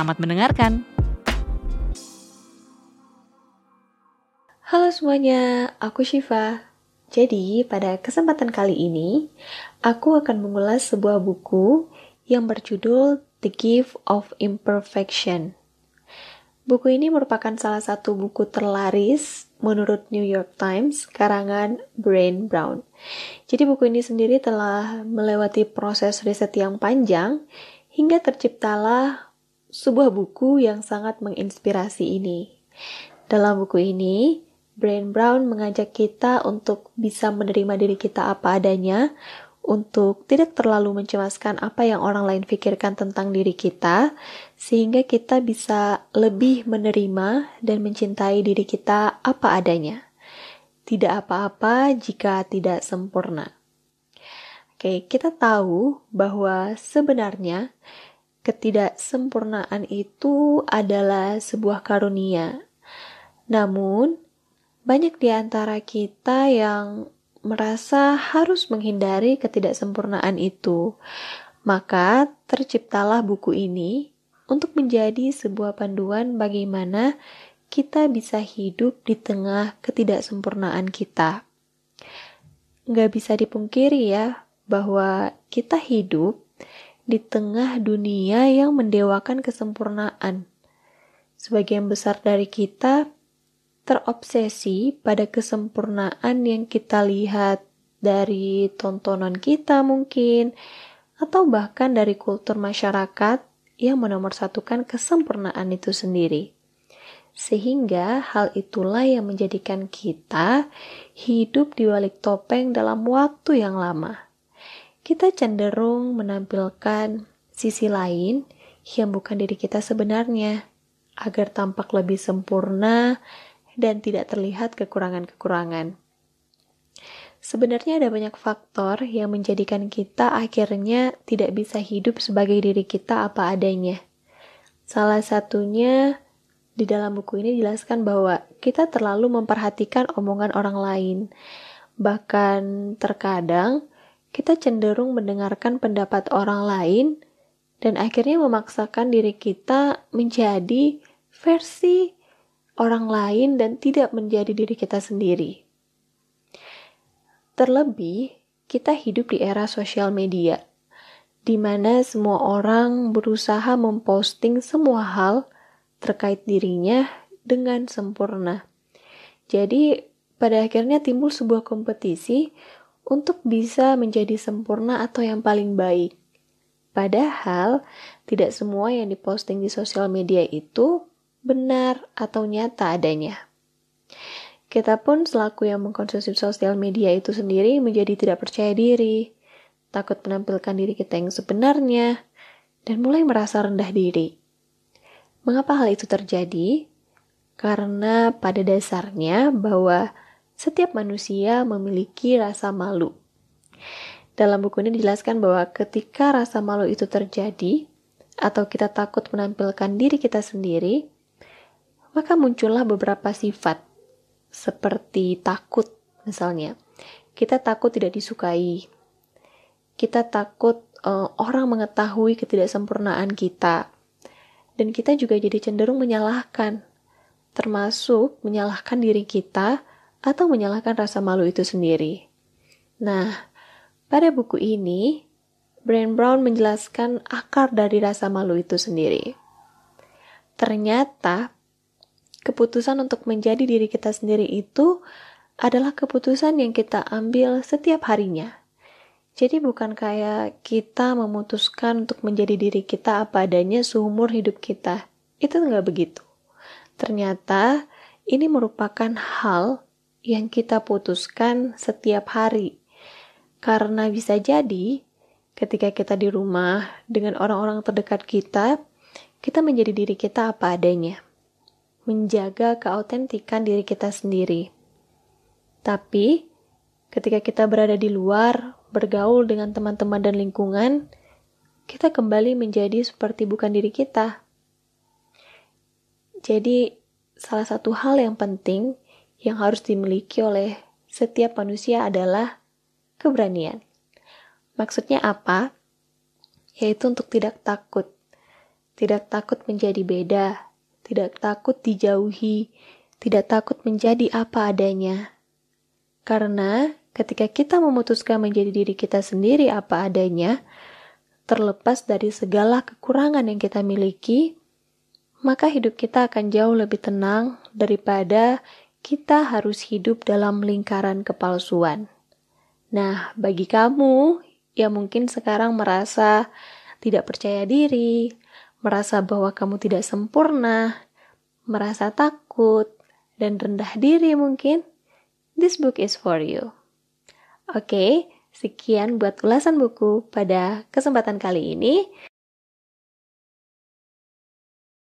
Selamat mendengarkan. Halo semuanya, aku Shiva. Jadi, pada kesempatan kali ini, aku akan mengulas sebuah buku yang berjudul The Gift of Imperfection. Buku ini merupakan salah satu buku terlaris menurut New York Times karangan Brain Brown. Jadi buku ini sendiri telah melewati proses riset yang panjang hingga terciptalah sebuah buku yang sangat menginspirasi ini. Dalam buku ini, Brain Brown mengajak kita untuk bisa menerima diri kita apa adanya, untuk tidak terlalu mencemaskan apa yang orang lain pikirkan tentang diri kita, sehingga kita bisa lebih menerima dan mencintai diri kita apa adanya. Tidak apa-apa jika tidak sempurna. Oke, kita tahu bahwa sebenarnya ketidaksempurnaan itu adalah sebuah karunia. Namun, banyak di antara kita yang merasa harus menghindari ketidaksempurnaan itu. Maka, terciptalah buku ini untuk menjadi sebuah panduan bagaimana kita bisa hidup di tengah ketidaksempurnaan kita. Nggak bisa dipungkiri ya, bahwa kita hidup di tengah dunia yang mendewakan kesempurnaan. Sebagian besar dari kita terobsesi pada kesempurnaan yang kita lihat dari tontonan kita mungkin, atau bahkan dari kultur masyarakat yang menomorsatukan kesempurnaan itu sendiri. Sehingga hal itulah yang menjadikan kita hidup di balik topeng dalam waktu yang lama kita cenderung menampilkan sisi lain yang bukan diri kita sebenarnya, agar tampak lebih sempurna dan tidak terlihat kekurangan-kekurangan. Sebenarnya ada banyak faktor yang menjadikan kita akhirnya tidak bisa hidup sebagai diri kita apa adanya. Salah satunya di dalam buku ini dijelaskan bahwa kita terlalu memperhatikan omongan orang lain. Bahkan terkadang kita cenderung mendengarkan pendapat orang lain dan akhirnya memaksakan diri kita menjadi versi orang lain dan tidak menjadi diri kita sendiri. Terlebih, kita hidup di era sosial media, di mana semua orang berusaha memposting semua hal terkait dirinya dengan sempurna. Jadi, pada akhirnya timbul sebuah kompetisi untuk bisa menjadi sempurna atau yang paling baik. Padahal, tidak semua yang diposting di sosial media itu benar atau nyata adanya. Kita pun selaku yang mengkonsumsi sosial media itu sendiri menjadi tidak percaya diri, takut menampilkan diri kita yang sebenarnya, dan mulai merasa rendah diri. Mengapa hal itu terjadi? Karena pada dasarnya bahwa setiap manusia memiliki rasa malu. Dalam buku ini dijelaskan bahwa ketika rasa malu itu terjadi, atau kita takut menampilkan diri kita sendiri, maka muncullah beberapa sifat, seperti takut misalnya. Kita takut tidak disukai. Kita takut uh, orang mengetahui ketidaksempurnaan kita. Dan kita juga jadi cenderung menyalahkan, termasuk menyalahkan diri kita atau menyalahkan rasa malu itu sendiri. Nah, pada buku ini, Brian Brown menjelaskan akar dari rasa malu itu sendiri. Ternyata, keputusan untuk menjadi diri kita sendiri itu adalah keputusan yang kita ambil setiap harinya. Jadi bukan kayak kita memutuskan untuk menjadi diri kita apa adanya seumur hidup kita. Itu nggak begitu. Ternyata ini merupakan hal yang kita putuskan setiap hari. Karena bisa jadi ketika kita di rumah dengan orang-orang terdekat kita, kita menjadi diri kita apa adanya, menjaga keautentikan diri kita sendiri. Tapi, ketika kita berada di luar, bergaul dengan teman-teman dan lingkungan, kita kembali menjadi seperti bukan diri kita. Jadi, salah satu hal yang penting yang harus dimiliki oleh setiap manusia adalah keberanian. Maksudnya apa? Yaitu untuk tidak takut. Tidak takut menjadi beda, tidak takut dijauhi, tidak takut menjadi apa adanya. Karena ketika kita memutuskan menjadi diri kita sendiri apa adanya, terlepas dari segala kekurangan yang kita miliki, maka hidup kita akan jauh lebih tenang daripada kita harus hidup dalam lingkaran kepalsuan. Nah, bagi kamu yang mungkin sekarang merasa tidak percaya diri, merasa bahwa kamu tidak sempurna, merasa takut, dan rendah diri mungkin, this book is for you. Oke, sekian buat ulasan buku pada kesempatan kali ini.